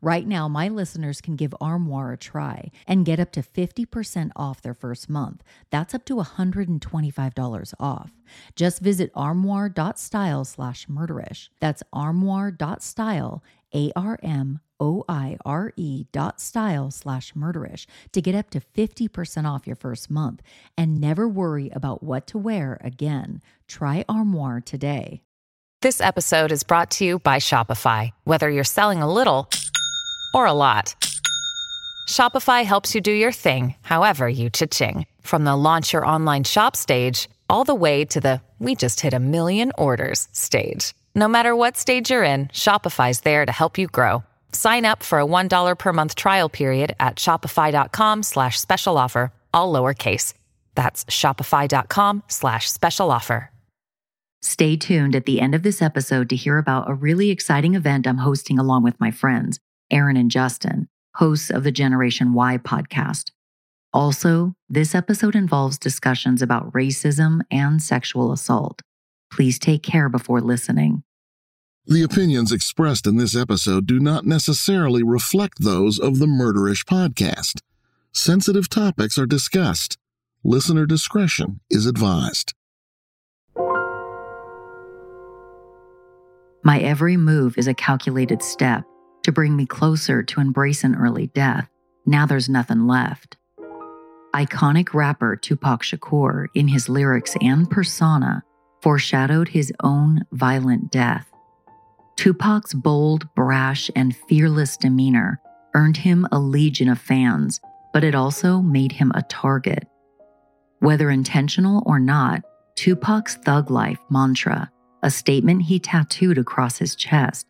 Right now, my listeners can give Armoire a try and get up to 50% off their first month. That's up to $125 off. Just visit armoire.style slash murderish. That's armoire.style, A R M O I R E dot style slash murderish to get up to 50% off your first month and never worry about what to wear again. Try Armoire today. This episode is brought to you by Shopify. Whether you're selling a little or a lot, Shopify helps you do your thing, however you cha-ching. From the launch your online shop stage, all the way to the we just hit a million orders stage. No matter what stage you're in, Shopify's there to help you grow. Sign up for a $1 per month trial period at shopify.com slash special offer, all lowercase. That's shopify.com slash special offer. Stay tuned at the end of this episode to hear about a really exciting event I'm hosting along with my friends, Aaron and Justin, hosts of the Generation Why podcast. Also, this episode involves discussions about racism and sexual assault. Please take care before listening. The opinions expressed in this episode do not necessarily reflect those of the Murderish podcast. Sensitive topics are discussed. Listener discretion is advised. My every move is a calculated step to bring me closer to embrace an early death. Now there's nothing left. Iconic rapper Tupac Shakur, in his lyrics and persona, foreshadowed his own violent death. Tupac's bold, brash, and fearless demeanor earned him a legion of fans, but it also made him a target. Whether intentional or not, Tupac's thug life mantra, a statement he tattooed across his chest,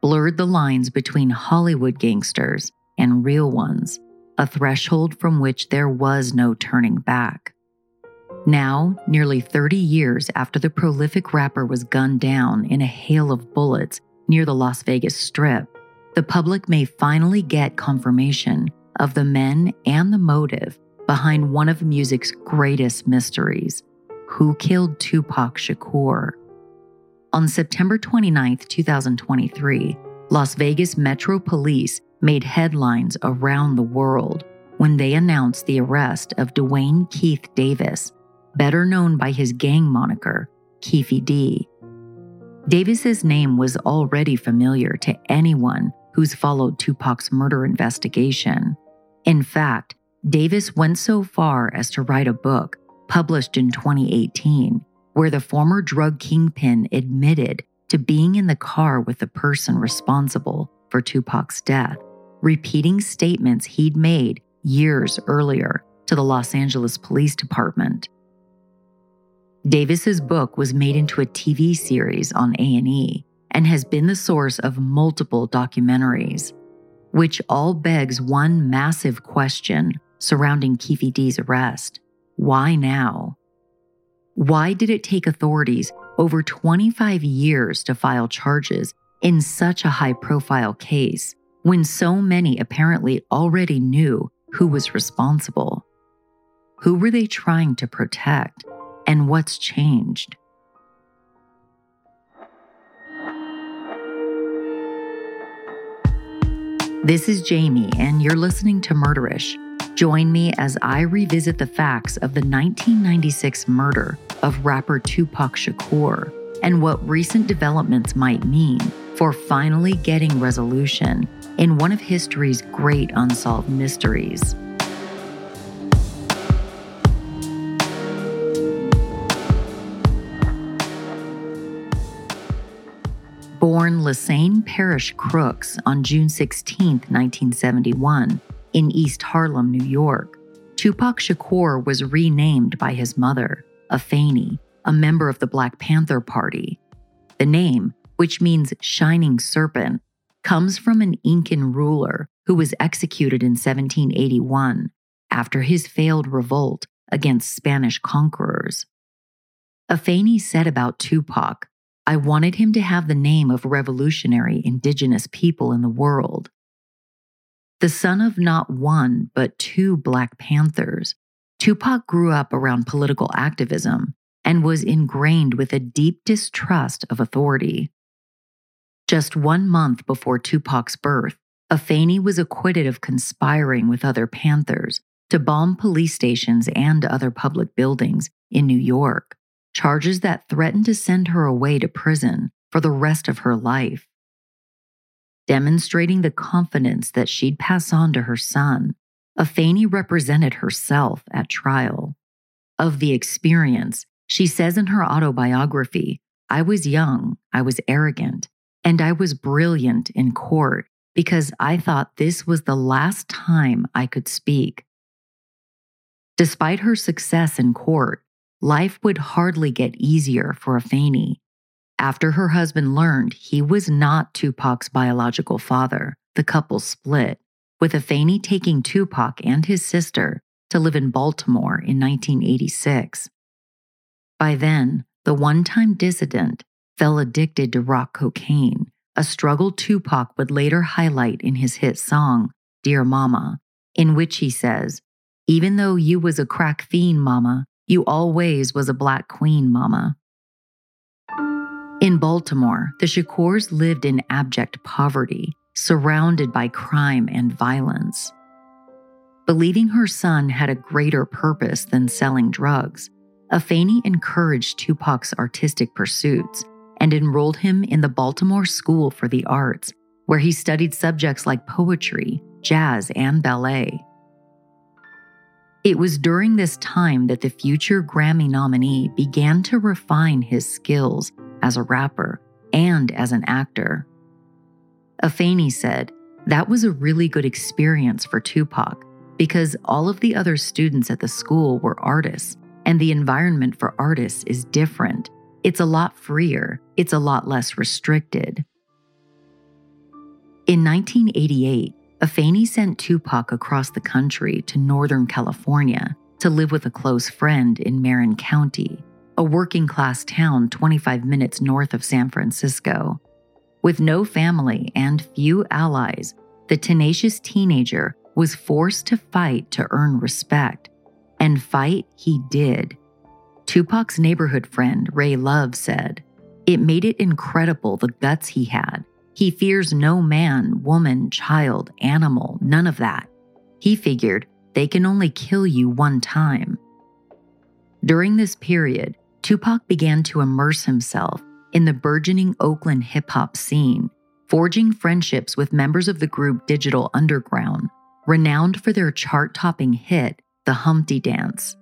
blurred the lines between Hollywood gangsters and real ones, a threshold from which there was no turning back. Now, nearly 30 years after the prolific rapper was gunned down in a hail of bullets near the Las Vegas Strip, the public may finally get confirmation of the men and the motive behind one of music's greatest mysteries who killed Tupac Shakur? On September 29, 2023, Las Vegas Metro Police made headlines around the world when they announced the arrest of Duane Keith Davis, better known by his gang moniker, Keffe D. Davis's name was already familiar to anyone who's followed Tupac's murder investigation. In fact, Davis went so far as to write a book published in 2018 where the former drug kingpin admitted to being in the car with the person responsible for Tupac's death, repeating statements he'd made years earlier to the Los Angeles Police Department. Davis's book was made into a TV series on A&E and has been the source of multiple documentaries, which all begs one massive question surrounding Keffe D's arrest. Why now? Why did it take authorities over 25 years to file charges in such a high profile case when so many apparently already knew who was responsible? Who were they trying to protect? And what's changed? This is Jami, and you're listening to Murderish. Join me as I revisit the facts of the 1996 murder of rapper Tupac Shakur and what recent developments might mean for finally getting resolution in one of history's great unsolved mysteries. Born Lesane Parish Crooks on June 16, 1971, in East Harlem, New York, Tupac Shakur was renamed by his mother, Afeni, a member of the Black Panther Party. The name, which means shining serpent, comes from an Incan ruler who was executed in 1781 after his failed revolt against Spanish conquerors. Afeni said about Tupac, I wanted him to have the name of revolutionary indigenous people in the world. The son of not one, but two Black Panthers, Tupac grew up around political activism and was ingrained with a deep distrust of authority. Just one month before Tupac's birth, Afeni was acquitted of conspiring with other Panthers to bomb police stations and other public buildings in New York, charges that threatened to send her away to prison for the rest of her life. Demonstrating the confidence that she'd pass on to her son, Afeni represented herself at trial. Of the experience, she says in her autobiography I was young, I was arrogant, and I was brilliant in court because I thought this was the last time I could speak. Despite her success in court, life would hardly get easier for Afeni. After her husband learned he was not Tupac's biological father, the couple split, with Afeni taking Tupac and his sister to live in Baltimore in 1986. By then, the one time dissident fell addicted to rock cocaine, a struggle Tupac would later highlight in his hit song, Dear Mama, in which he says, Even though you was a crack fiend, mama, you always was a black queen, mama. In Baltimore, the Shakurs lived in abject poverty, surrounded by crime and violence. Believing her son had a greater purpose than selling drugs, Afeni encouraged Tupac's artistic pursuits and enrolled him in the Baltimore School for the Arts, where he studied subjects like poetry, jazz, and ballet. It was during this time that the future Grammy nominee began to refine his skills as a rapper and as an actor. Afeni said, That was a really good experience for Tupac because all of the other students at the school were artists, and the environment for artists is different it's a lot freer, it's a lot less restricted. In 1988, Afeni sent Tupac across the country to Northern California to live with a close friend in Marin County, a working class town 25 minutes north of San Francisco. With no family and few allies, the tenacious teenager was forced to fight to earn respect. And fight he did. Tupac's neighborhood friend, Ray Luv, said, It made it incredible the guts he had. He fears no man, woman, child, animal, none of that. He figured they can only kill you one time. During this period, Tupac began to immerse himself in the burgeoning Oakland hip hop scene, forging friendships with members of the group Digital Underground, renowned for their chart topping hit, The Humpty Dance.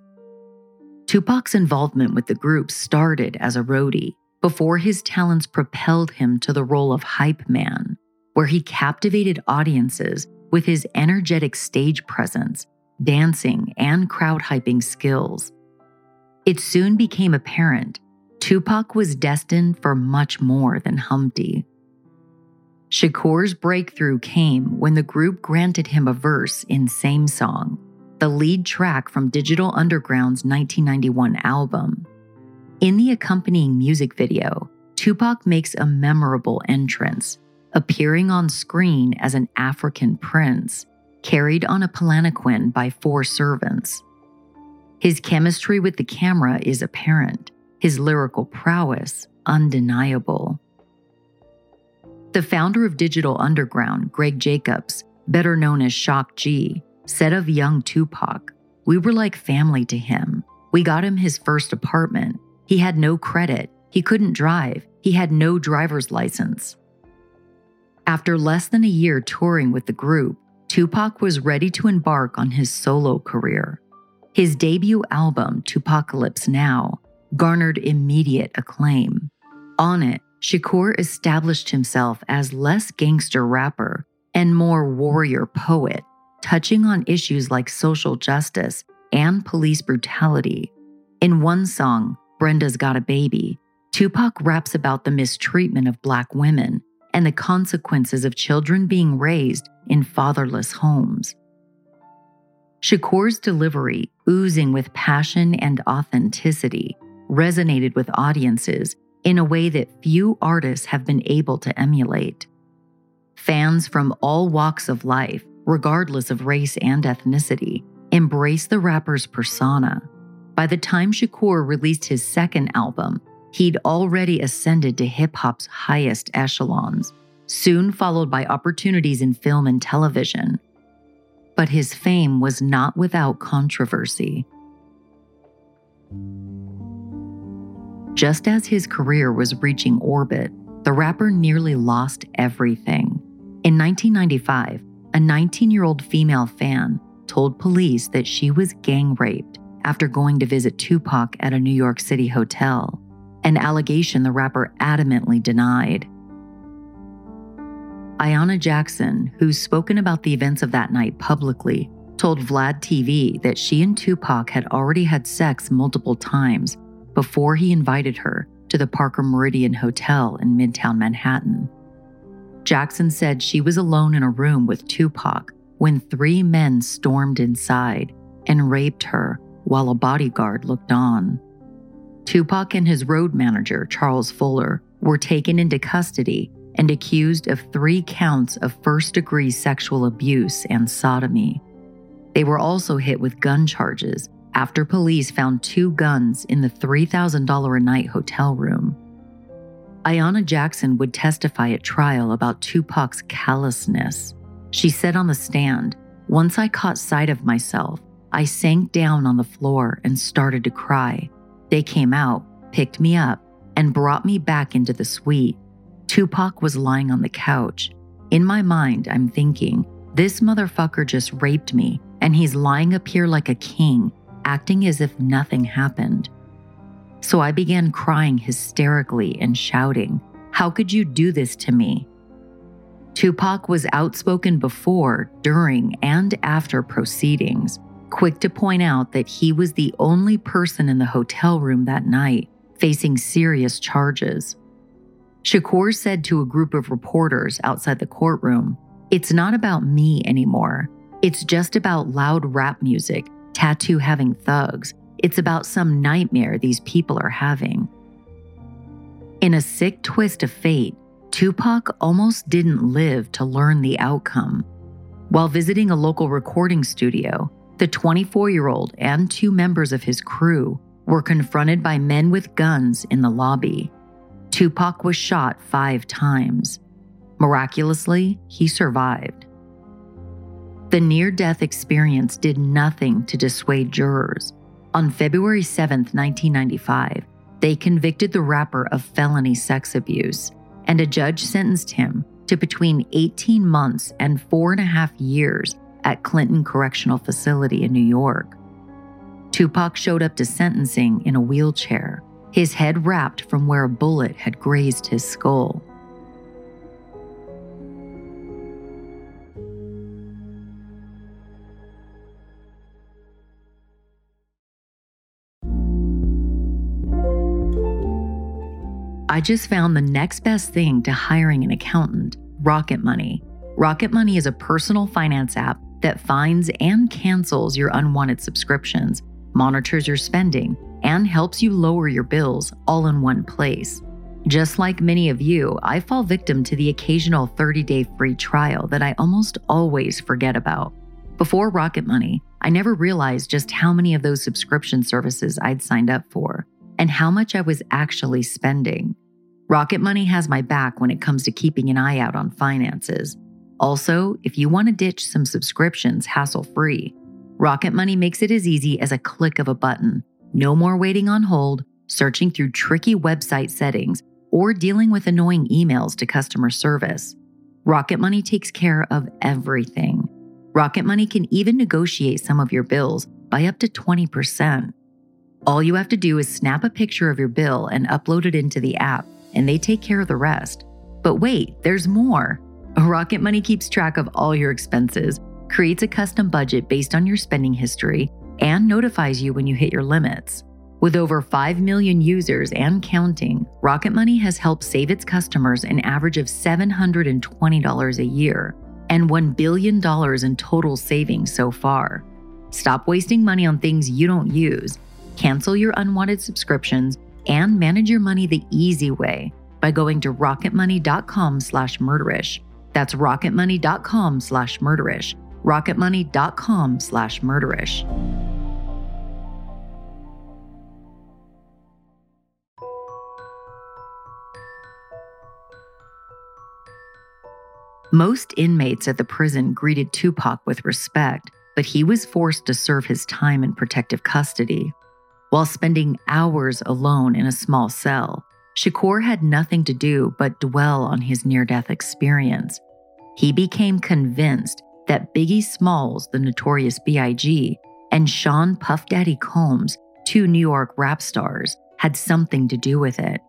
Tupac's involvement with the group started as a roadie before his talents propelled him to the role of hype man, where he captivated audiences with his energetic stage presence, dancing, and crowd hyping skills. It soon became apparent Tupac was destined for much more than Humpty. Shakur's breakthrough came when the group granted him a verse in Same Song, the lead track from Digital Underground's 1991 album. In the accompanying music video, Tupac makes a memorable entrance, appearing on screen as an African prince, carried on a palanquin by four servants. His chemistry with the camera is apparent, his lyrical prowess undeniable. The founder of Digital Underground, Greg Jacobs, better known as Shock G, said of young Tupac, We were like family to him. We got him his first apartment. He had no credit. He couldn't drive. He had no driver's license. After less than a year touring with the group, Tupac was ready to embark on his solo career. His debut album, 2Pacalypse Now, garnered immediate acclaim. On it, Shakur established himself as less gangster rapper and more warrior poet, touching on issues like social justice and police brutality. In one song, Brenda's Got a Baby, Tupac raps about the mistreatment of Black women and the consequences of children being raised in fatherless homes. Shakur's delivery, oozing with passion and authenticity, resonated with audiences in a way that few artists have been able to emulate. Fans from all walks of life, regardless of race and ethnicity, embraced the rapper's persona. By the time Shakur released his second album, he'd already ascended to hip hop's highest echelons, soon followed by opportunities in film and television. But his fame was not without controversy. Just as his career was reaching orbit, the rapper nearly lost everything. In 1995, a 19 year old female fan told police that she was gang raped after going to visit Tupac at a New York City hotel, an allegation the rapper adamantly denied. Ayanna Jackson, who's spoken about the events of that night publicly, told Vlad TV that she and Tupac had already had sex multiple times before he invited her to the Parker Meridien Hotel in Midtown Manhattan. Jackson said she was alone in a room with Tupac when three men stormed inside and raped her while a bodyguard looked on. Tupac and his road manager, Charles Fuller, were taken into custody and accused of three counts of first degree sexual abuse and sodomy. They were also hit with gun charges after police found two guns in the $3,000 a night hotel room. Ayanna Jackson would testify at trial about Tupac's callousness. She said on the stand, Once I caught sight of myself, I sank down on the floor and started to cry. They came out, picked me up, and brought me back into the suite. Tupac was lying on the couch. In my mind, I'm thinking, this motherfucker just raped me, and he's lying up here like a king acting as if nothing happened. So I began crying hysterically and shouting, How could you do this to me? Tupac was outspoken before, during, and after proceedings, quick to point out that he was the only person in the hotel room that night facing serious charges. Shakur said to a group of reporters outside the courtroom, It's not about me anymore. It's just about loud rap music tattoo having thugs. It's about some nightmare these people are having. In a sick twist of fate, Tupac almost didn't live to learn the outcome. While visiting a local recording studio, the 24 year old and two members of his crew were confronted by men with guns in the lobby. Tupac was shot five times. Miraculously, he survived. The near death experience did nothing to dissuade jurors. On February 7, 1995, they convicted the rapper of felony sex abuse, and a judge sentenced him to between 18 months and four and a half years at Clinton Correctional Facility in New York. Tupac showed up to sentencing in a wheelchair, his head wrapped from where a bullet had grazed his skull. I just found the next best thing to hiring an accountant Rocket Money. Rocket Money is a personal finance app that finds and cancels your unwanted subscriptions, monitors your spending, and helps you lower your bills all in one place. Just like many of you, I fall victim to the occasional 30 day free trial that I almost always forget about. Before Rocket Money, I never realized just how many of those subscription services I'd signed up for and how much I was actually spending. Rocket Money has my back when it comes to keeping an eye out on finances. Also, if you want to ditch some subscriptions hassle free, Rocket Money makes it as easy as a click of a button. No more waiting on hold, searching through tricky website settings, or dealing with annoying emails to customer service. Rocket Money takes care of everything. Rocket Money can even negotiate some of your bills by up to 20%. All you have to do is snap a picture of your bill and upload it into the app, and they take care of the rest. But wait, there's more. Rocket Money keeps track of all your expenses, creates a custom budget based on your spending history, and notifies you when you hit your limits. With over 5 million users and counting, Rocket Money has helped save its customers an average of $720 a year and $1 billion in total savings so far. Stop wasting money on things you don't use, cancel your unwanted subscriptions, and manage your money the easy way by going to rocketmoney.com slash murderish. That's rocketmoney.com slash murderish. rocketmoney.com slash murderish. Most inmates at the prison greeted Tupac with respect, but he was forced to serve his time in protective custody. While spending hours alone in a small cell, Shakur had nothing to do but dwell on his near death experience. He became convinced that Biggie Smalls, the notorious B.I.G., and Sean Puff Daddy Combs, two New York rap stars, had something to do with it.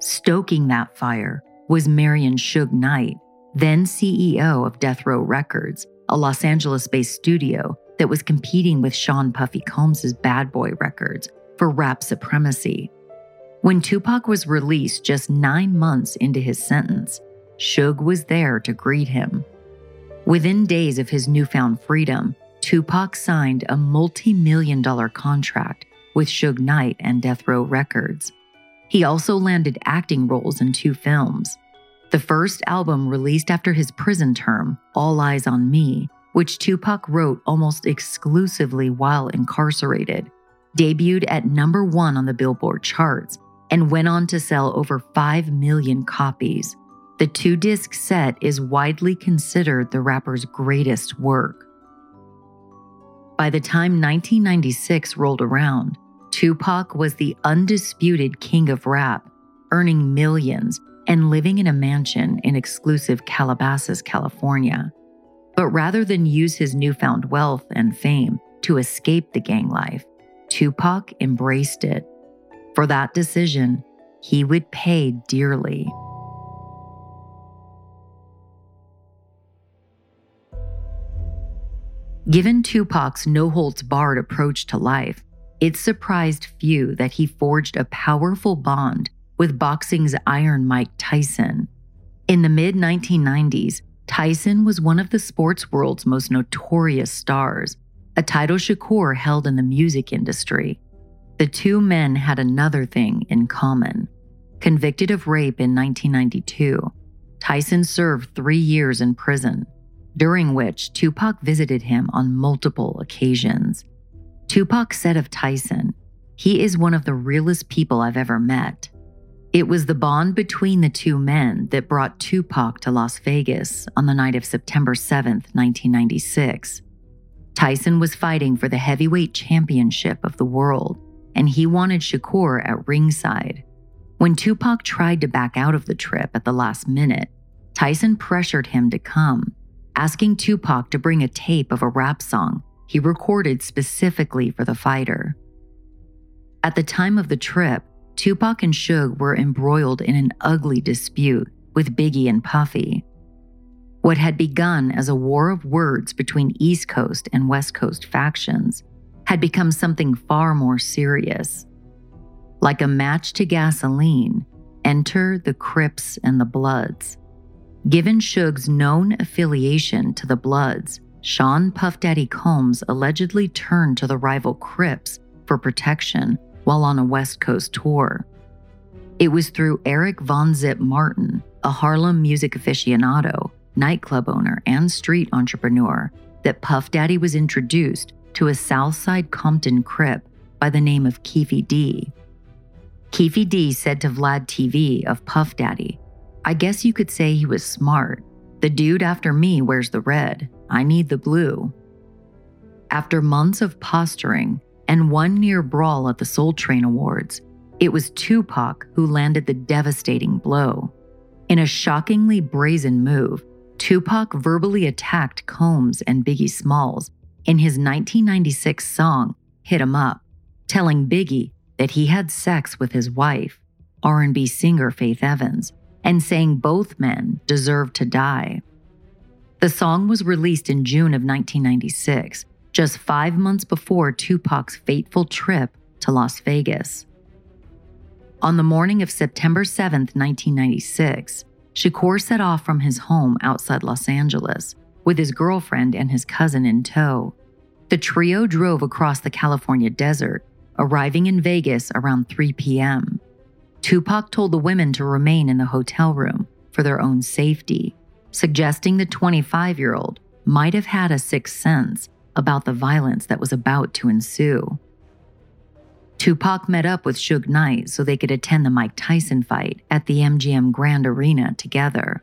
Stoking that fire was Marion Suge Knight, then CEO of Death Row Records, a Los Angeles based studio that was competing with Sean Puffy Combs' Bad Boy Records for rap supremacy. When Tupac was released just nine months into his sentence, Suge was there to greet him. Within days of his newfound freedom, Tupac signed a multi million dollar contract with Suge Knight and Death Row Records. He also landed acting roles in two films the first album released after his prison term, All Eyez on Me, which Tupac wrote almost exclusively while incarcerated, debuted at number one on the Billboard charts and went on to sell over 5 million copies. The two disc set is widely considered the rapper's greatest work. By the time 1996 rolled around, Tupac was the undisputed king of rap, earning millions and living in a mansion in exclusive Calabasas, California. But rather than use his newfound wealth and fame to escape the gang life, Tupac embraced it. For that decision, he would pay dearly. Given Tupac's no holds barred approach to life, it surprised few that he forged a powerful bond with boxing's Iron Mike Tyson. In the mid 1990s, Tyson was one of the sports world's most notorious stars, a title Shakur held in the music industry. The two men had another thing in common. Convicted of rape in 1992, Tyson served three years in prison, during which Tupac visited him on multiple occasions. Tupac said of Tyson, He is one of the realest people I've ever met. It was the bond between the two men that brought Tupac to Las Vegas on the night of September 7, 1996. Tyson was fighting for the heavyweight championship of the world, and he wanted Shakur at ringside. When Tupac tried to back out of the trip at the last minute, Tyson pressured him to come, asking Tupac to bring a tape of a rap song he recorded specifically for the fighter. At the time of the trip, Tupac and Suge were embroiled in an ugly dispute with Biggie and Puffy. What had begun as a war of words between East Coast and West Coast factions had become something far more serious. Like a match to gasoline, enter the Crips and the Bloods. Given Suge's known affiliation to the Bloods, Sean Puff Daddy Combs allegedly turned to the rival Crips for protection while on a West Coast tour. It was through Eric Von Zip Martin, a Harlem music aficionado, nightclub owner, and street entrepreneur, that Puff Daddy was introduced to a Southside Compton Crip by the name of Keffe D. Keffe D said to Vlad TV of Puff Daddy, I guess you could say he was smart. The dude after me wears the red. I need the blue. After months of posturing and one near brawl at the Soul Train Awards, it was Tupac who landed the devastating blow. In a shockingly brazen move, Tupac verbally attacked Combs and Biggie Smalls in his 1996 song Hit 'em Up, telling Biggie that he had sex with his wife, R&B singer Faith Evans, and saying both men deserved to die. The song was released in June of 1996, just 5 months before Tupac's fateful trip to Las Vegas. On the morning of September 7, 1996, Shakur set off from his home outside Los Angeles with his girlfriend and his cousin in tow. The trio drove across the California desert, arriving in Vegas around 3 p.m. Tupac told the women to remain in the hotel room for their own safety, suggesting the 25 year old might have had a sixth sense about the violence that was about to ensue. Tupac met up with Suge Knight so they could attend the Mike Tyson fight at the MGM Grand Arena together.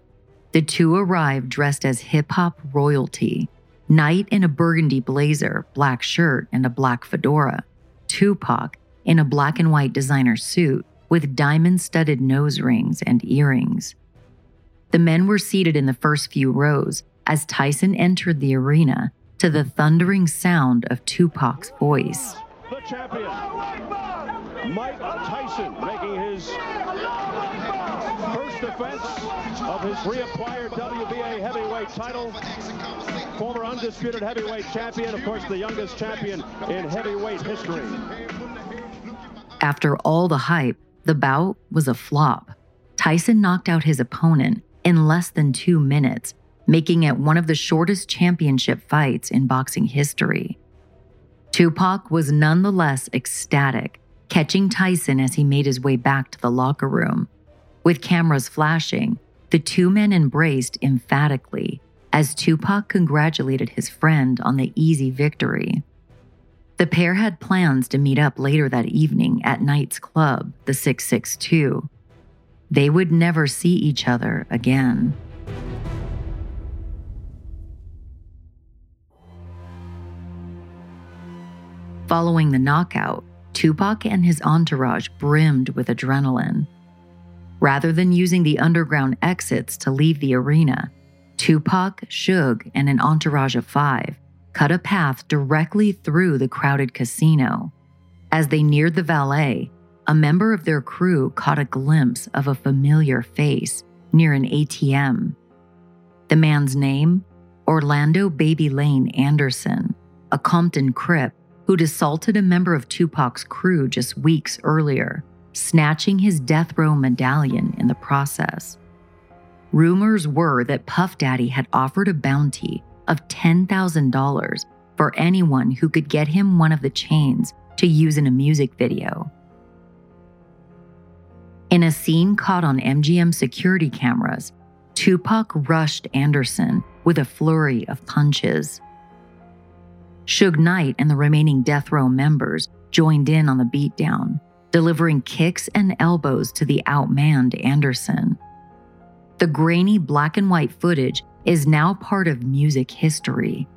The two arrived dressed as hip hop royalty Knight in a burgundy blazer, black shirt, and a black fedora. Tupac in a black and white designer suit with diamond studded nose rings and earrings. The men were seated in the first few rows as Tyson entered the arena to the thundering sound of Tupac's voice. The champion, Mike Tyson, making his first defense of his reacquired WBA heavyweight title. Former undisputed heavyweight champion, of course, the youngest champion in heavyweight history. After all the hype, the bout was a flop. Tyson knocked out his opponent in less than two minutes, making it one of the shortest championship fights in boxing history. Tupac was nonetheless ecstatic, catching Tyson as he made his way back to the locker room. With cameras flashing, the two men embraced emphatically as Tupac congratulated his friend on the easy victory. The pair had plans to meet up later that evening at Knight's club, the 662. They would never see each other again. Following the knockout, Tupac and his entourage brimmed with adrenaline. Rather than using the underground exits to leave the arena, Tupac, Suge, and an entourage of five cut a path directly through the crowded casino. As they neared the valet, a member of their crew caught a glimpse of a familiar face near an ATM. The man's name? Orlando Baby Lane Anderson, a Compton Crip who'd assaulted a member of Tupac's crew just weeks earlier, snatching his death row medallion in the process. Rumors were that Puff Daddy had offered a bounty of $10,000 for anyone who could get him one of the chains to use in a music video. In a scene caught on MGM security cameras, Tupac rushed Anderson with a flurry of punches. Suge Knight and the remaining death row members joined in on the beatdown, delivering kicks and elbows to the outmanned Anderson. The grainy black and white footage is now part of music history.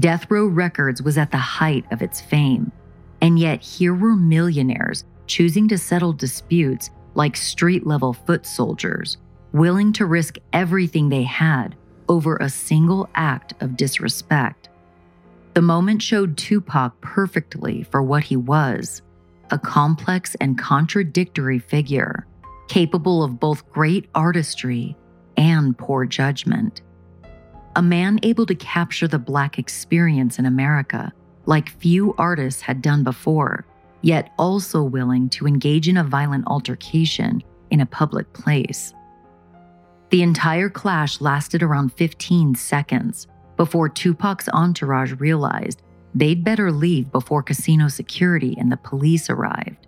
Death Row Records was at the height of its fame, and yet here were millionaires choosing to settle disputes like street level foot soldiers, willing to risk everything they had over a single act of disrespect. The moment showed Tupac perfectly for what he was a complex and contradictory figure, capable of both great artistry and poor judgment a man able to capture the Black experience in America like few artists had done before, yet also willing to engage in a violent altercation in a public place. The entire clash lasted around 15 seconds before Tupac's entourage realized they'd better leave before casino security and the police arrived.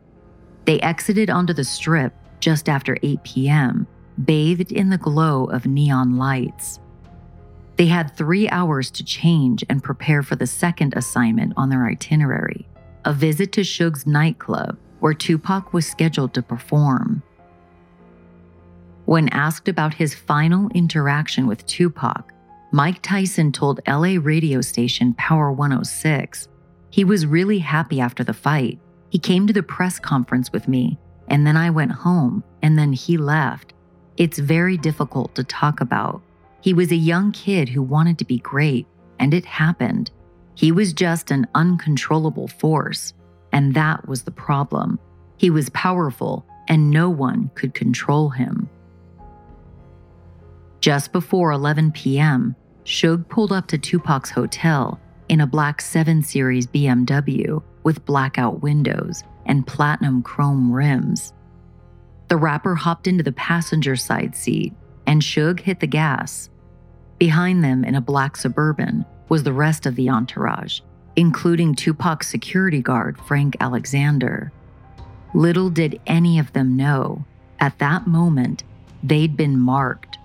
They exited onto the strip just after 8 p.m., bathed in the glow of neon lights. They had three hours to change and prepare for the second assignment on their itinerary a visit to Suge's nightclub, where Tupac was scheduled to perform. When asked about his final interaction with Tupac, Mike Tyson told LA radio station Power 106 he was really happy after the fight. He came to the press conference with me, and then I went home, and then he left. It's very difficult to talk about. He was a young kid who wanted to be great, and it happened. He was just an uncontrollable force, and that was the problem. He was powerful, and no one could control him. Just before 11 p.m., Suge pulled up to Tupac's hotel in a black 7 Series BMW with blackout windows and platinum chrome rims. The rapper hopped into the passenger side seat and Suge hit the gas. Behind them in a black suburban was the rest of the entourage, including Tupac's security guard, Frank Alexander. Little did any of them know, at that moment, they'd been marked.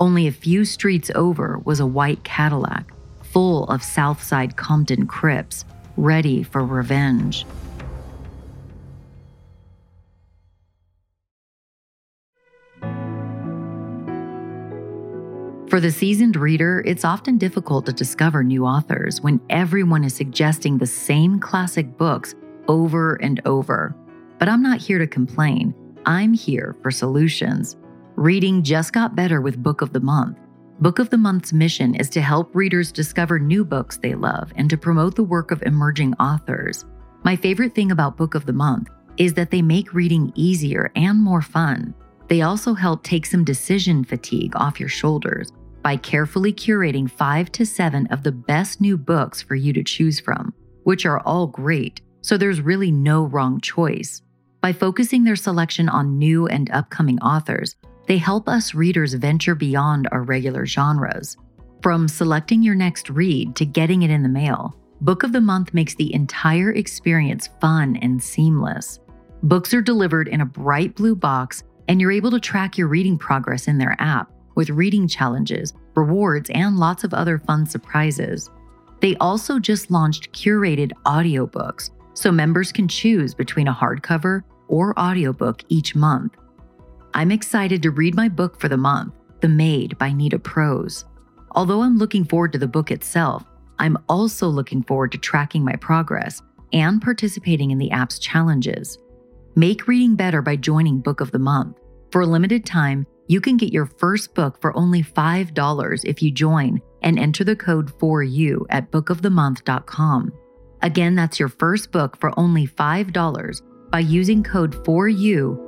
Only a few streets over was a white Cadillac full of Southside Compton Crips ready for revenge. For the seasoned reader, it's often difficult to discover new authors when everyone is suggesting the same classic books over and over. But I'm not here to complain. I'm here for solutions. Reading just got better with Book of the Month. Book of the Month's mission is to help readers discover new books they love and to promote the work of emerging authors. My favorite thing about Book of the Month is that they make reading easier and more fun. They also help take some decision fatigue off your shoulders by carefully curating five to seven of the best new books for you to choose from, which are all great, so there's really no wrong choice. By focusing their selection on new and upcoming authors, they help us readers venture beyond our regular genres. From selecting your next read to getting it in the mail, Book of the Month makes the entire experience fun and seamless. Books are delivered in a bright blue box, and you're able to track your reading progress in their app with reading challenges, rewards, and lots of other fun surprises. They also just launched curated audiobooks, so members can choose between a hardcover or audiobook each month. I'm excited to read my book for the month, The Maid by Nita Prose. Although I'm looking forward to the book itself, I'm also looking forward to tracking my progress and participating in the app's challenges. Make reading better by joining Book of the Month. For a limited time, you can get your first book for only $5 if you join and enter the code for you at bookofthemonth.com. Again, that's your first book for only $5 by using code for you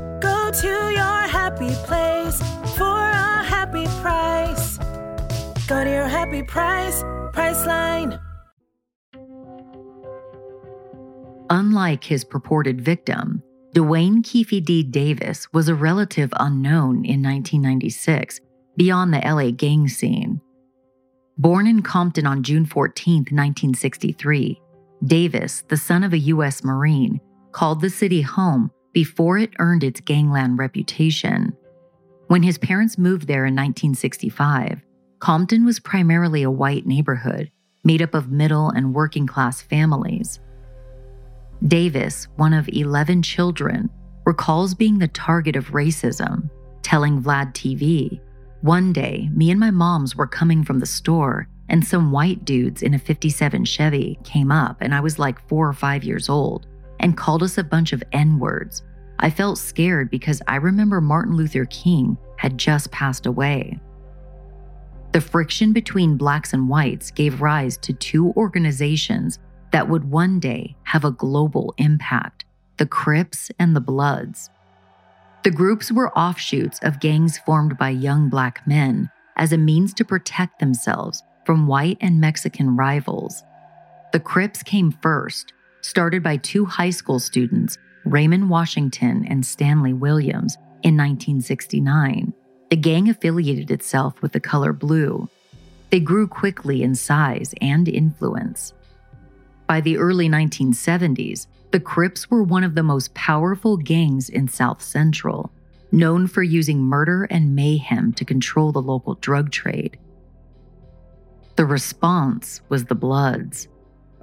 Go to your happy place for a happy price. Go to your happy price, Priceline. Unlike his purported victim, Duane Keffe D. Davis was a relative unknown in 1996 beyond the LA gang scene. Born in Compton on June 14, 1963, Davis, the son of a U.S. Marine, called the city home before it earned its gangland reputation. When his parents moved there in 1965, Compton was primarily a white neighborhood made up of middle and working class families. Davis, one of 11 children, recalls being the target of racism, telling Vlad TV, One day, me and my moms were coming from the store, and some white dudes in a 57 Chevy came up, and I was like four or five years old and called us a bunch of N words. I felt scared because I remember Martin Luther King had just passed away. The friction between blacks and whites gave rise to two organizations that would one day have a global impact the Crips and the Bloods. The groups were offshoots of gangs formed by young black men as a means to protect themselves from white and Mexican rivals. The Crips came first, started by two high school students, Raymond Washington and Stanley Williams, in 1969. The gang affiliated itself with the color blue. They grew quickly in size and influence. By the early 1970s, the Crips were one of the most powerful gangs in South Central, known for using murder and mayhem to control the local drug trade. The response was the Bloods.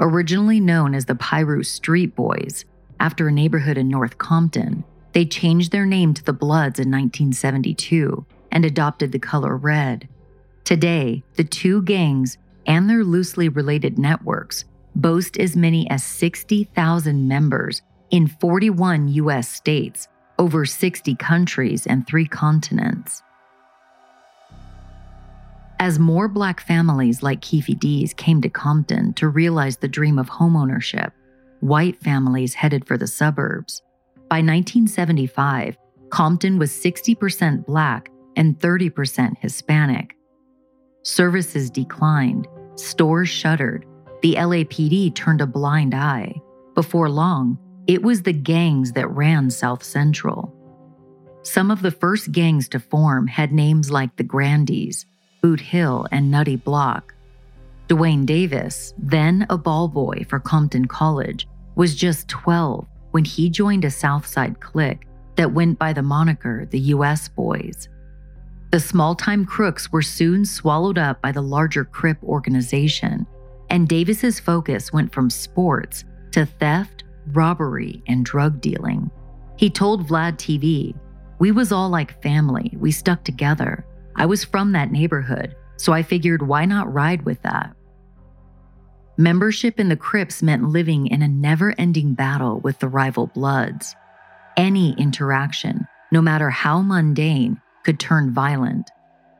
Originally known as the Piru Street Boys, after a neighborhood in North Compton, they changed their name to the Bloods in 1972 and adopted the color red. Today, the two gangs and their loosely related networks boast as many as 60,000 members in 41 U.S. states, over 60 countries, and three continents. As more Black families like Keffe D's came to Compton to realize the dream of homeownership, white families headed for the suburbs. By 1975, Compton was 60% Black and 30% Hispanic. Services declined, stores shuttered, the LAPD turned a blind eye. Before long, it was the gangs that ran South Central. Some of the first gangs to form had names like the Grandies, Boot Hill, and Nutty Block. Duane Davis, then a ball boy for Compton College, was just 12 when he joined a Southside clique that went by the moniker the US Boys. The small time crooks were soon swallowed up by the larger Crip organization, and Davis's focus went from sports to theft, robbery, and drug dealing. He told Vlad TV, We was all like family, we stuck together. I was from that neighborhood, so I figured why not ride with that? Membership in the Crips meant living in a never ending battle with the rival Bloods. Any interaction, no matter how mundane, could turn violent.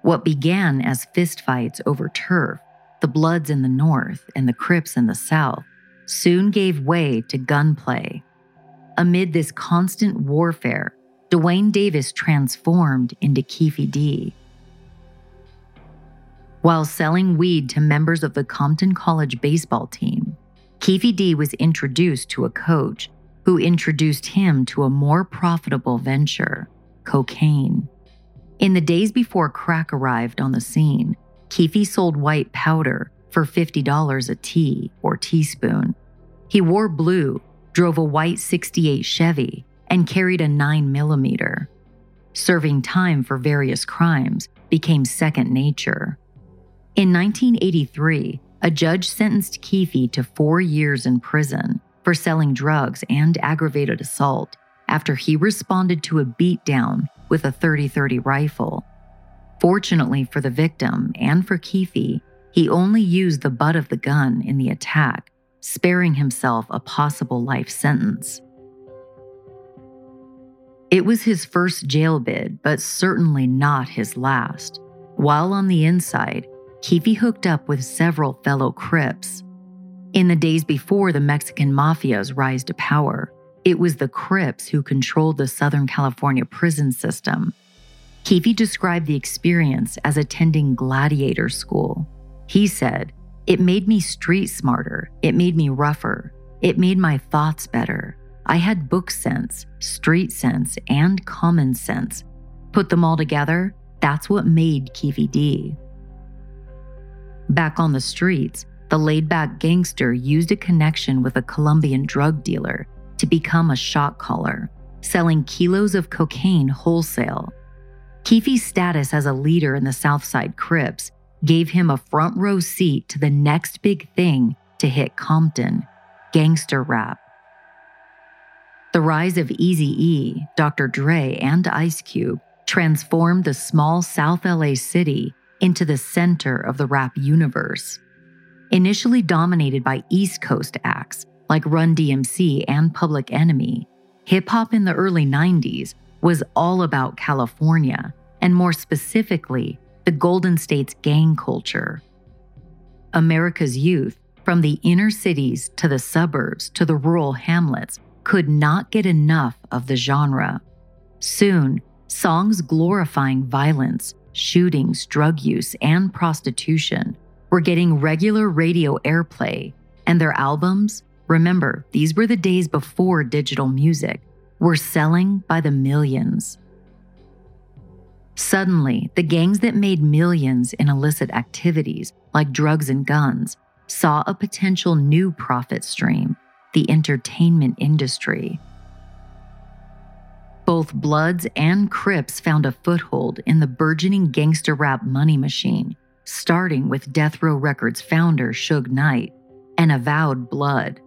What began as fistfights over turf, the Bloods in the north and the Crips in the south, soon gave way to gunplay. Amid this constant warfare, Duane Davis transformed into Keffe D, while selling weed to members of the Compton College baseball team, Keffe D was introduced to a coach who introduced him to a more profitable venture cocaine. In the days before crack arrived on the scene, Keffe sold white powder for $50 a tea or teaspoon. He wore blue, drove a white 68 Chevy, and carried a 9 millimeter. Serving time for various crimes became second nature. In 1983, a judge sentenced Keffe to four years in prison for selling drugs and aggravated assault after he responded to a beatdown with a 30 30 rifle. Fortunately for the victim and for Keffe, he only used the butt of the gun in the attack, sparing himself a possible life sentence. It was his first jail bid, but certainly not his last. While on the inside, Keffe hooked up with several fellow Crips. In the days before the Mexican mafia's rise to power, it was the Crips who controlled the Southern California prison system. Keffe described the experience as attending gladiator school. He said, It made me street smarter, it made me rougher, it made my thoughts better. I had book sense, street sense, and common sense. Put them all together, that's what made Keffe D. Back on the streets, the laid back gangster used a connection with a Colombian drug dealer to become a shot caller, selling kilos of cocaine wholesale. Keffe's status as a leader in the Southside Crips gave him a front row seat to the next big thing to hit Compton gangster rap. The rise of Easy E, Dr. Dre, and Ice Cube transformed the small South LA city into the center of the rap universe. Initially dominated by East Coast acts like Run DMC and Public Enemy, hip hop in the early 90s was all about California, and more specifically, the Golden State's gang culture. America's youth, from the inner cities to the suburbs to the rural hamlets, could not get enough of the genre. Soon, songs glorifying violence, shootings, drug use, and prostitution were getting regular radio airplay, and their albums, remember, these were the days before digital music, were selling by the millions. Suddenly, the gangs that made millions in illicit activities like drugs and guns saw a potential new profit stream the entertainment industry. Both Bloods and Crips found a foothold in the burgeoning gangster rap money machine, starting with Death Row Records founder Suge Knight, an avowed Blood.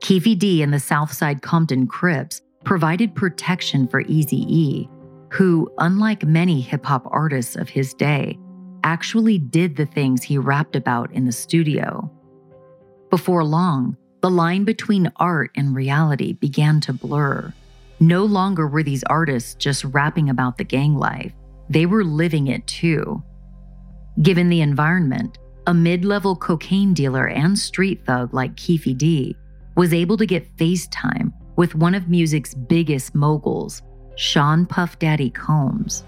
Keffe D and the Southside Compton Crips provided protection for Easy E, who, unlike many hip hop artists of his day, actually did the things he rapped about in the studio. Before long, the line between art and reality began to blur. No longer were these artists just rapping about the gang life, they were living it too. Given the environment, a mid level cocaine dealer and street thug like Keffe D was able to get FaceTime with one of music's biggest moguls, Sean Puff Daddy Combs.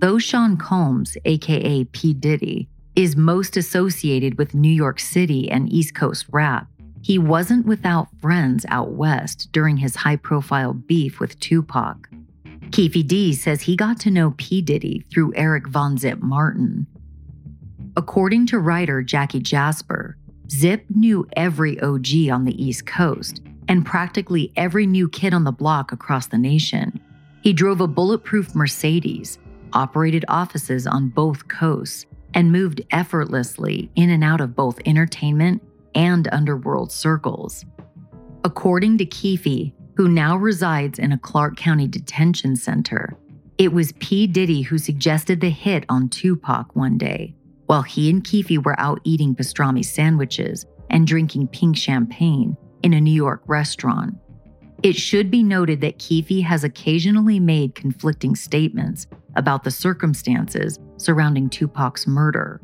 Though Sean Combs, aka P. Diddy, is most associated with New York City and East Coast rap, he wasn't without friends out west during his high profile beef with Tupac. Keffe D says he got to know P. Diddy through Eric Von Zip Martin. According to writer Jackie Jasper, Zip knew every OG on the East Coast and practically every new kid on the block across the nation. He drove a bulletproof Mercedes operated offices on both coasts, and moved effortlessly in and out of both entertainment and underworld circles. According to Keffe, who now resides in a Clark County detention center, it was P. Diddy who suggested the hit on Tupac one day, while he and Keffe were out eating pastrami sandwiches and drinking pink champagne in a New York restaurant. It should be noted that Keffe has occasionally made conflicting statements about the circumstances surrounding Tupac's murder.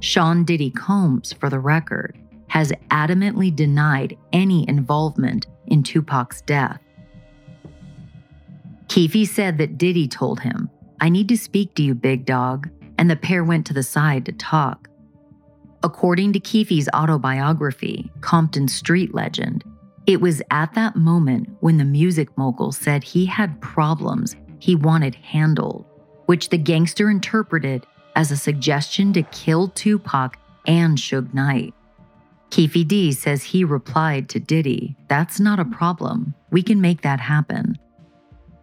Sean Diddy Combs, for the record, has adamantly denied any involvement in Tupac's death. Keffe said that Diddy told him, I need to speak to you, big dog, and the pair went to the side to talk. According to Keffe's autobiography, Compton Street Legend, it was at that moment when the music mogul said he had problems he wanted handled, which the gangster interpreted as a suggestion to kill Tupac and Suge Knight. Keffe D says he replied to Diddy, That's not a problem. We can make that happen.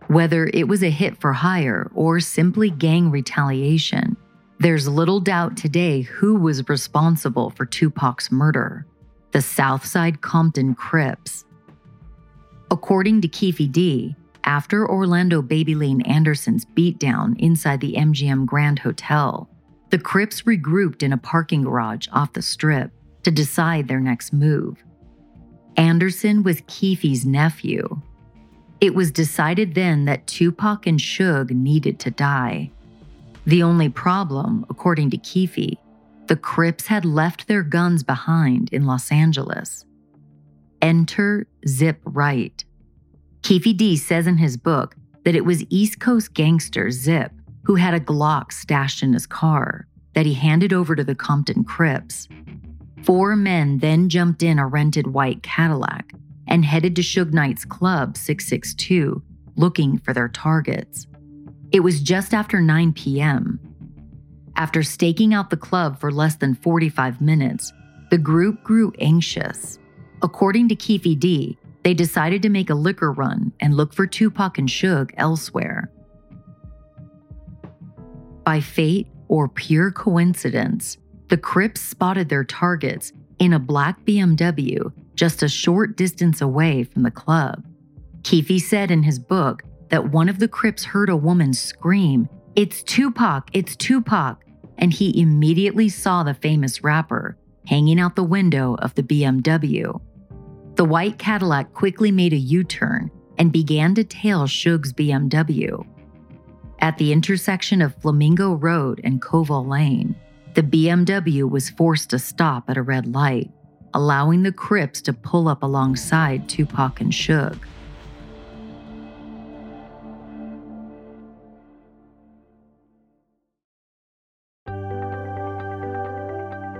Whether it was a hit for hire or simply gang retaliation, there's little doubt today who was responsible for Tupac's murder the Southside Compton Crips. According to Keffe D, after Orlando Baby Lane Anderson's beatdown inside the MGM Grand Hotel, the Crips regrouped in a parking garage off the strip to decide their next move. Anderson was Keffe's nephew. It was decided then that Tupac and Suge needed to die. The only problem, according to Keffe, the Crips had left their guns behind in Los Angeles. Enter Zip Wright. Keffe D says in his book that it was East Coast gangster Zip who had a Glock stashed in his car that he handed over to the Compton Crips. Four men then jumped in a rented white Cadillac and headed to Suge Knight's Club 662 looking for their targets. It was just after 9 p.m. After staking out the club for less than 45 minutes, the group grew anxious. According to Keffe D, they decided to make a liquor run and look for Tupac and Suge elsewhere. By fate or pure coincidence, the Crips spotted their targets in a black BMW just a short distance away from the club. Keffe said in his book that one of the Crips heard a woman scream, It's Tupac, it's Tupac, and he immediately saw the famous rapper hanging out the window of the BMW. The white Cadillac quickly made a U turn and began to tail Suge's BMW. At the intersection of Flamingo Road and Koval Lane, The BMW was forced to stop at a red light, allowing the Crips to pull up alongside Tupac and Suge.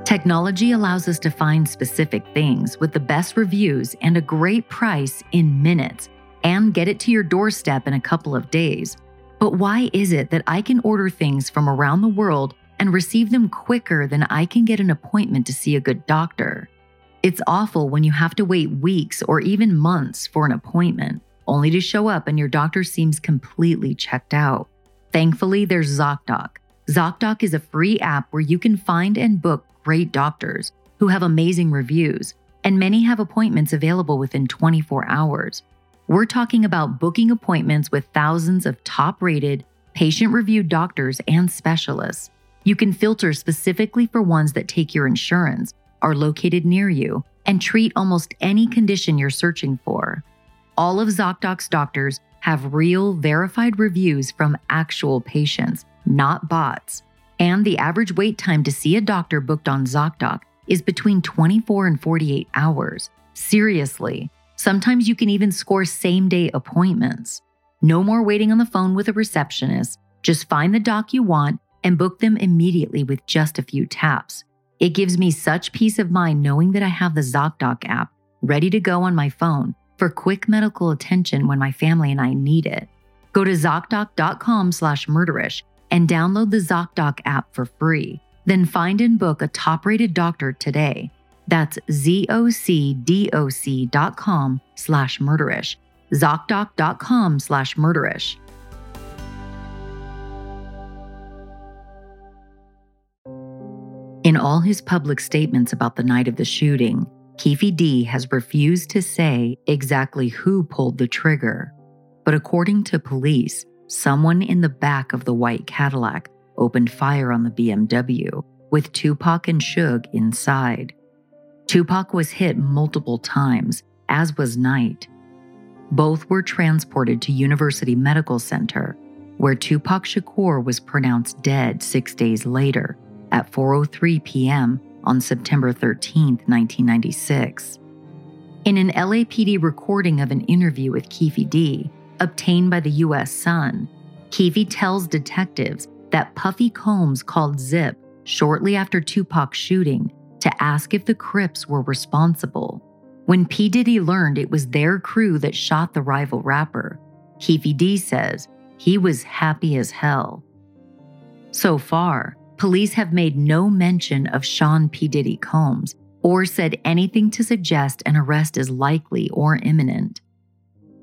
Technology allows us to find specific things with the best reviews and a great price in minutes and get it to your doorstep in a couple of days. But why is it that I can order things from around the world and receive them quicker than I can get an appointment to see a good doctor? It's awful when you have to wait weeks or even months for an appointment, only to show up and your doctor seems completely checked out. Thankfully, there's ZocDoc. ZocDoc is a free app where you can find and book great doctors who have amazing reviews, and many have appointments available within 24 hours. We're talking about booking appointments with thousands of top rated, patient reviewed doctors and specialists. You can filter specifically for ones that take your insurance, are located near you, and treat almost any condition you're searching for. All of ZocDoc's doctors have real, verified reviews from actual patients, not bots. And the average wait time to see a doctor booked on ZocDoc is between 24 and 48 hours. Seriously, Sometimes you can even score same day appointments. No more waiting on the phone with a receptionist. Just find the doc you want and book them immediately with just a few taps. It gives me such peace of mind knowing that I have the ZocDoc app ready to go on my phone for quick medical attention when my family and I need it. Go to ZocDoc.com slash murderish and download the ZocDoc app for free. Then find and book a top rated doctor today. That's zocdoc.com slash murderish. Zocdoc.com slash murderish. In all his public statements about the night of the shooting, Keffe D has refused to say exactly who pulled the trigger. But according to police, someone in the back of the white Cadillac opened fire on the BMW, with Tupac and Suge inside. Tupac was hit multiple times, as was Knight. Both were transported to University Medical Center, where Tupac Shakur was pronounced dead six days later at 4.03 p.m. on September 13, 1996. In an LAPD recording of an interview with Keffe D, obtained by the U.S. Sun, Keffe tells detectives that Puffy Combs called Zip shortly after Tupac's shooting to ask if the Crips were responsible. When P. Diddy learned it was their crew that shot the rival rapper, Keffe D says he was happy as hell. So far, police have made no mention of Sean P. Diddy Combs or said anything to suggest an arrest is likely or imminent.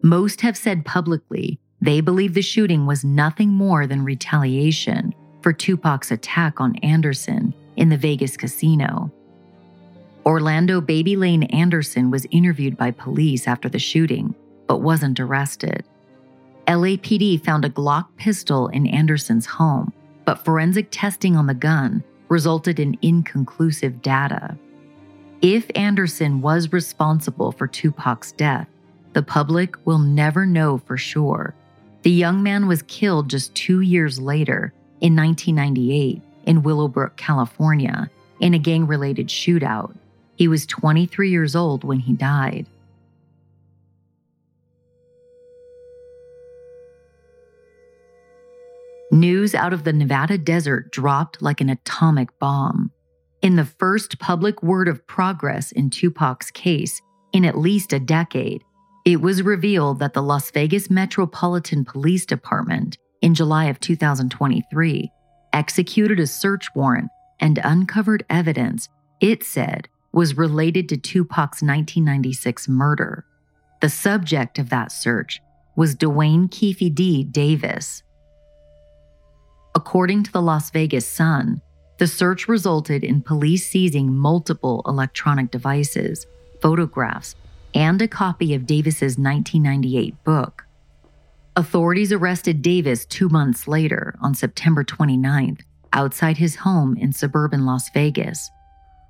Most have said publicly they believe the shooting was nothing more than retaliation for Tupac's attack on Anderson in the Vegas casino. Orlando Baby Lane Anderson was interviewed by police after the shooting, but wasn't arrested. LAPD found a Glock pistol in Anderson's home, but forensic testing on the gun resulted in inconclusive data. If Anderson was responsible for Tupac's death, the public will never know for sure. The young man was killed just two years later, in 1998, in Willowbrook, California, in a gang related shootout. He was 23 years old when he died. News out of the Nevada desert dropped like an atomic bomb. In the first public word of progress in Tupac's case in at least a decade, it was revealed that the Las Vegas Metropolitan Police Department, in July of 2023, executed a search warrant and uncovered evidence it said was related to Tupac's 1996 murder. The subject of that search was Duane Keffe D. Davis. According to the Las Vegas Sun, the search resulted in police seizing multiple electronic devices, photographs, and a copy of Davis's 1998 book. Authorities arrested Davis two months later, on September 29th, outside his home in suburban Las Vegas.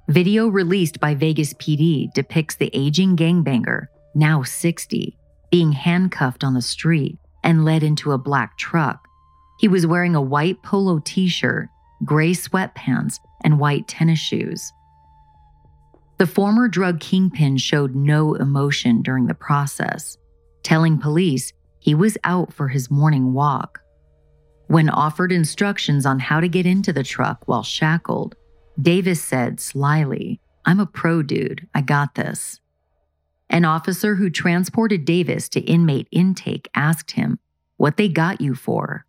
Video released by Vegas PD depicts the aging gangbanger, now 60, being handcuffed on the street and led into a black truck. He was wearing a white polo t shirt, gray sweatpants, and white tennis shoes. The former drug kingpin showed no emotion during the process, telling police he was out for his morning walk. When offered instructions on how to get into the truck while shackled, Davis said slyly, I'm a pro dude, I got this. An officer who transported Davis to inmate intake asked him what they got you for.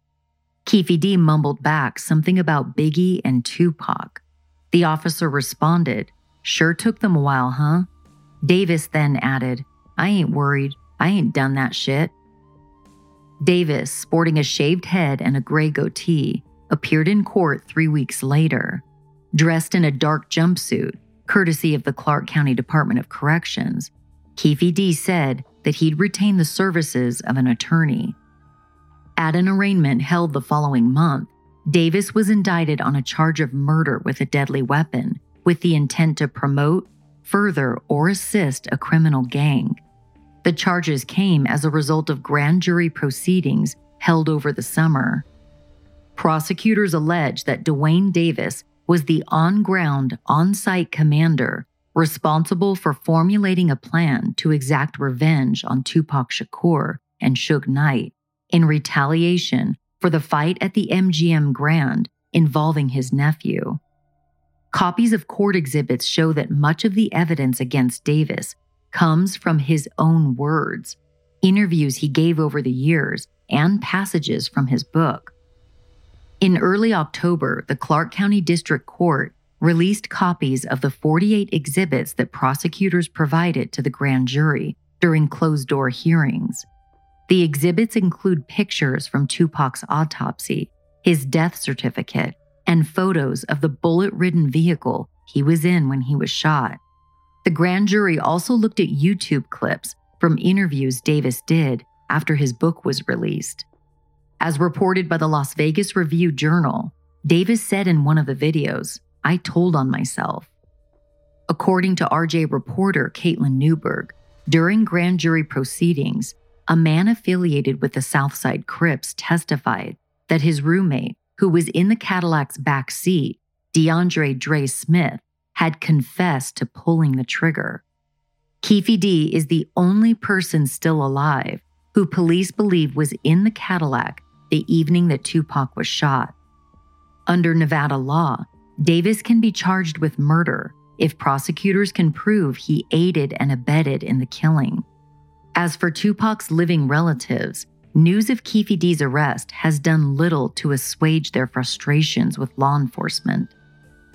Keffe D mumbled back something about Biggie and Tupac. The officer responded, Sure took them a while, huh? Davis then added, I ain't worried. I ain't done that shit. Davis, sporting a shaved head and a gray goatee, appeared in court three weeks later. Dressed in a dark jumpsuit, courtesy of the Clark County Department of Corrections, Keffe D said that he'd retain the services of an attorney. At an arraignment held the following month, Davis was indicted on a charge of murder with a deadly weapon with the intent to promote, further, or assist a criminal gang. The charges came as a result of grand jury proceedings held over the summer. Prosecutors allege that Duane Davis was the on ground, on site commander responsible for formulating a plan to exact revenge on Tupac Shakur and Suge Knight in retaliation for the fight at the MGM Grand involving his nephew. Copies of court exhibits show that much of the evidence against Davis comes from his own words, interviews he gave over the years, and passages from his book. In early October, the Clark County District Court released copies of the 48 exhibits that prosecutors provided to the grand jury during closed door hearings. The exhibits include pictures from Tupac's autopsy, his death certificate, and photos of the bullet ridden vehicle he was in when he was shot. The grand jury also looked at YouTube clips from interviews Davis did after his book was released. As reported by the Las Vegas Review Journal, Davis said in one of the videos, I told on myself. According to RJ reporter Katelyn Newberg, during grand jury proceedings, a man affiliated with the Southside Crips testified that his roommate, who was in the Cadillac's back seat, DeAndre Dre Smith, had confessed to pulling the trigger. Keffe D is the only person still alive who police believe was in the Cadillac the evening that Tupac was shot. Under Nevada law, Davis can be charged with murder if prosecutors can prove he aided and abetted in the killing. As for Tupac's living relatives, news of D's arrest has done little to assuage their frustrations with law enforcement.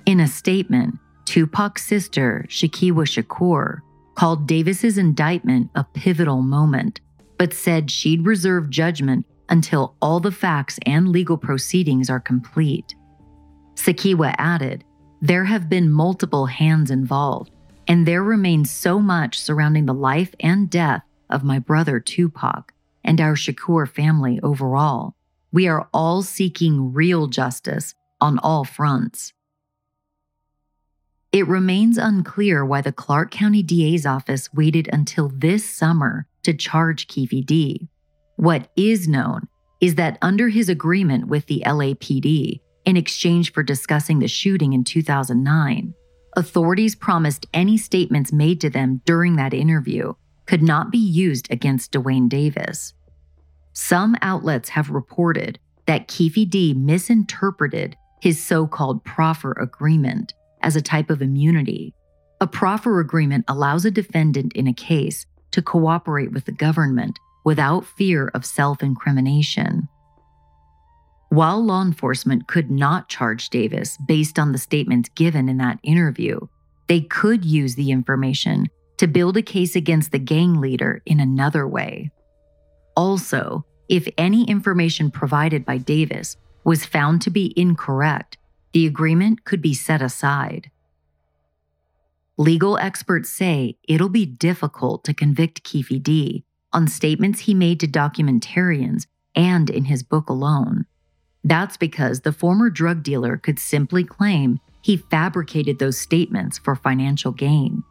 In a statement, Tupac's sister, Sekyiwa Shakur, called Davis's indictment a pivotal moment, but said she'd reserve judgment until all the facts and legal proceedings are complete. Sekyiwa added, There have been multiple hands involved, and there remains so much surrounding the life and death of my brother Tupac and our Shakur family overall. We are all seeking real justice on all fronts. It remains unclear why the Clark County DA's office waited until this summer to charge Keffe D. What is known is that under his agreement with the LAPD, in exchange for discussing the shooting in 2009. Authorities promised any statements made to them during that interview could not be used against Duane Davis. Some outlets have reported that Keefe D misinterpreted his so called proffer agreement as a type of immunity. A proffer agreement allows a defendant in a case to cooperate with the government without fear of self incrimination. While law enforcement could not charge Davis based on the statements given in that interview, they could use the information to build a case against the gang leader in another way. Also, if any information provided by Davis was found to be incorrect, the agreement could be set aside. Legal experts say it'll be difficult to convict Keffe D on statements he made to documentarians and in his book alone. That's because the former drug dealer could simply claim he fabricated those statements for financial gain.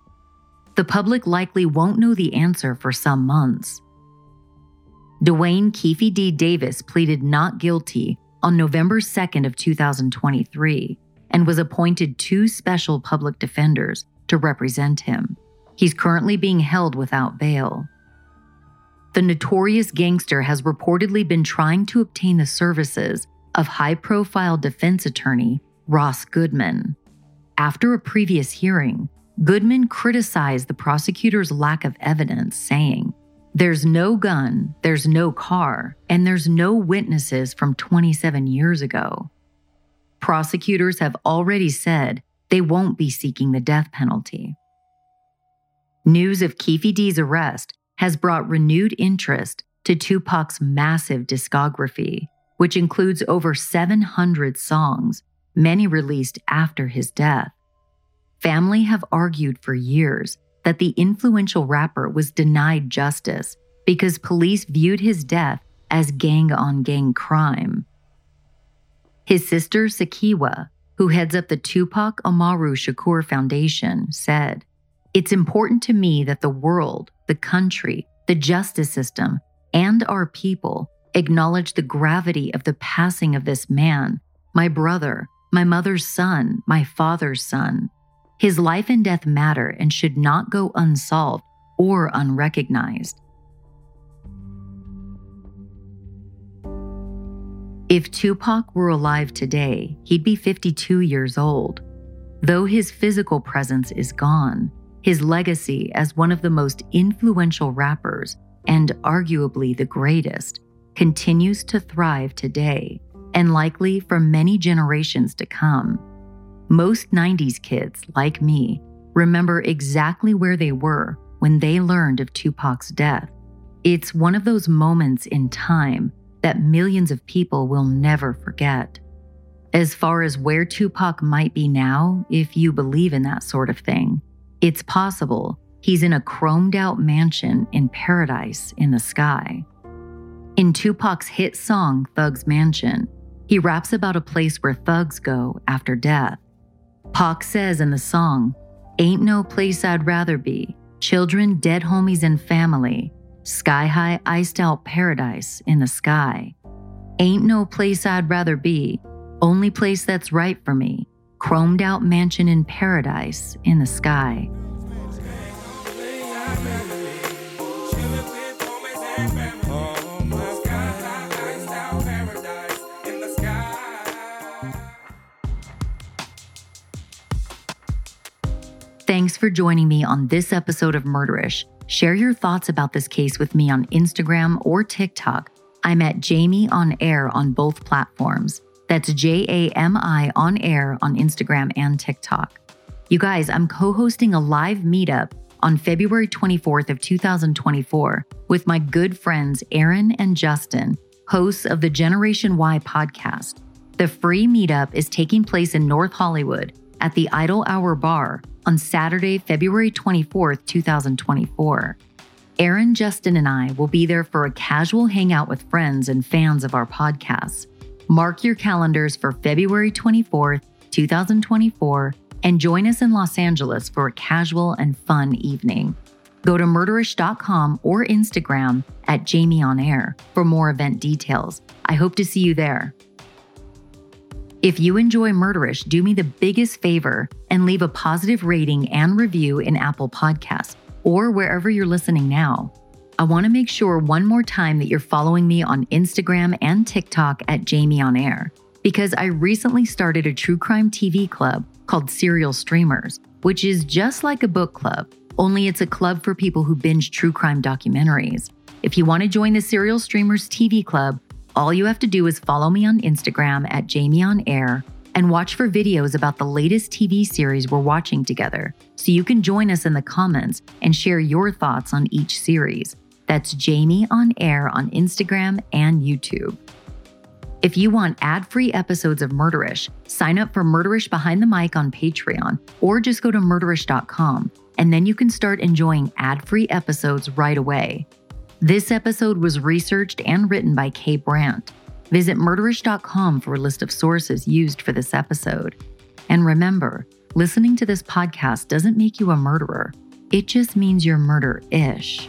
The public likely won't know the answer for some months. Duane Keffe D. Davis pleaded not guilty on November 2nd of 2023 and was appointed two special public defenders to represent him. He's currently being held without bail. The notorious gangster has reportedly been trying to obtain the services of high profile defense attorney Ross Goodman. After a previous hearing, Goodman criticized the prosecutor's lack of evidence, saying, There's no gun, there's no car, and there's no witnesses from 27 years ago. Prosecutors have already said they won't be seeking the death penalty. News of Keffe D's arrest has brought renewed interest to Tupac's massive discography, which includes over 700 songs, many released after his death. Family have argued for years that the influential rapper was denied justice because police viewed his death as gang on gang crime. His sister, Sekyiwa, who heads up the Tupac Amaru Shakur Foundation, said, It's important to me that the world, the country, the justice system, and our people acknowledge the gravity of the passing of this man, my brother, my mother's son, my father's son. His life and death matter and should not go unsolved or unrecognized. If Tupac were alive today, he'd be 52 years old. Though his physical presence is gone, his legacy as one of the most influential rappers and arguably the greatest continues to thrive today and likely for many generations to come. Most 90s kids, like me, remember exactly where they were when they learned of Tupac's death. It's one of those moments in time that millions of people will never forget. As far as where Tupac might be now, if you believe in that sort of thing, it's possible he's in a chromed out mansion in paradise in the sky. In Tupac's hit song, Thugz Mansion, he raps about a place where thugs go after death. Pac says in the song, Ain't no place I'd rather be. Children, dead homies, and family. Sky high, iced out paradise in the sky. Ain't no place I'd rather be. Only place that's right for me. Chromed out mansion in paradise in the sky. Thanks for joining me on this episode of Murderish. Share your thoughts about this case with me on Instagram or TikTok. I'm at Jami on Air on both platforms. That's J A M I on Air on Instagram and TikTok. You guys, I'm co-hosting a live meetup on February 24th of 2024 with my good friends Aaron and Justin, hosts of the Generation Why podcast. The free meetup is taking place in North Hollywood at the Idle Hour Bar on Saturday, February 24th, 2024. Aaron, Justin, and I will be there for a casual hangout with friends and fans of our podcast. Mark your calendars for February 24th, 2024, and join us in Los Angeles for a casual and fun evening. Go to murderish.com or Instagram at Jami on Air for more event details. I hope to see you there. If you enjoy Murderish, do me the biggest favor and leave a positive rating and review in Apple Podcasts or wherever you're listening now. I want to make sure one more time that you're following me on Instagram and TikTok at Jami on Air because I recently started a true crime TV club called Serial Streamers, which is just like a book club, only it's a club for people who binge true crime documentaries. If you want to join the Serial Streamers TV club, all you have to do is follow me on Instagram at Jami on Air and watch for videos about the latest TV series we're watching together so you can join us in the comments and share your thoughts on each series. That's Jami on Air on Instagram and YouTube. If you want ad free episodes of Murderish, sign up for Murderish Behind the Mic on Patreon or just go to murderish.com and then you can start enjoying ad free episodes right away. This episode was researched and written by Kay Brandt. Visit murderish.com for a list of sources used for this episode. And remember, listening to this podcast doesn't make you a murderer, it just means you're murder ish.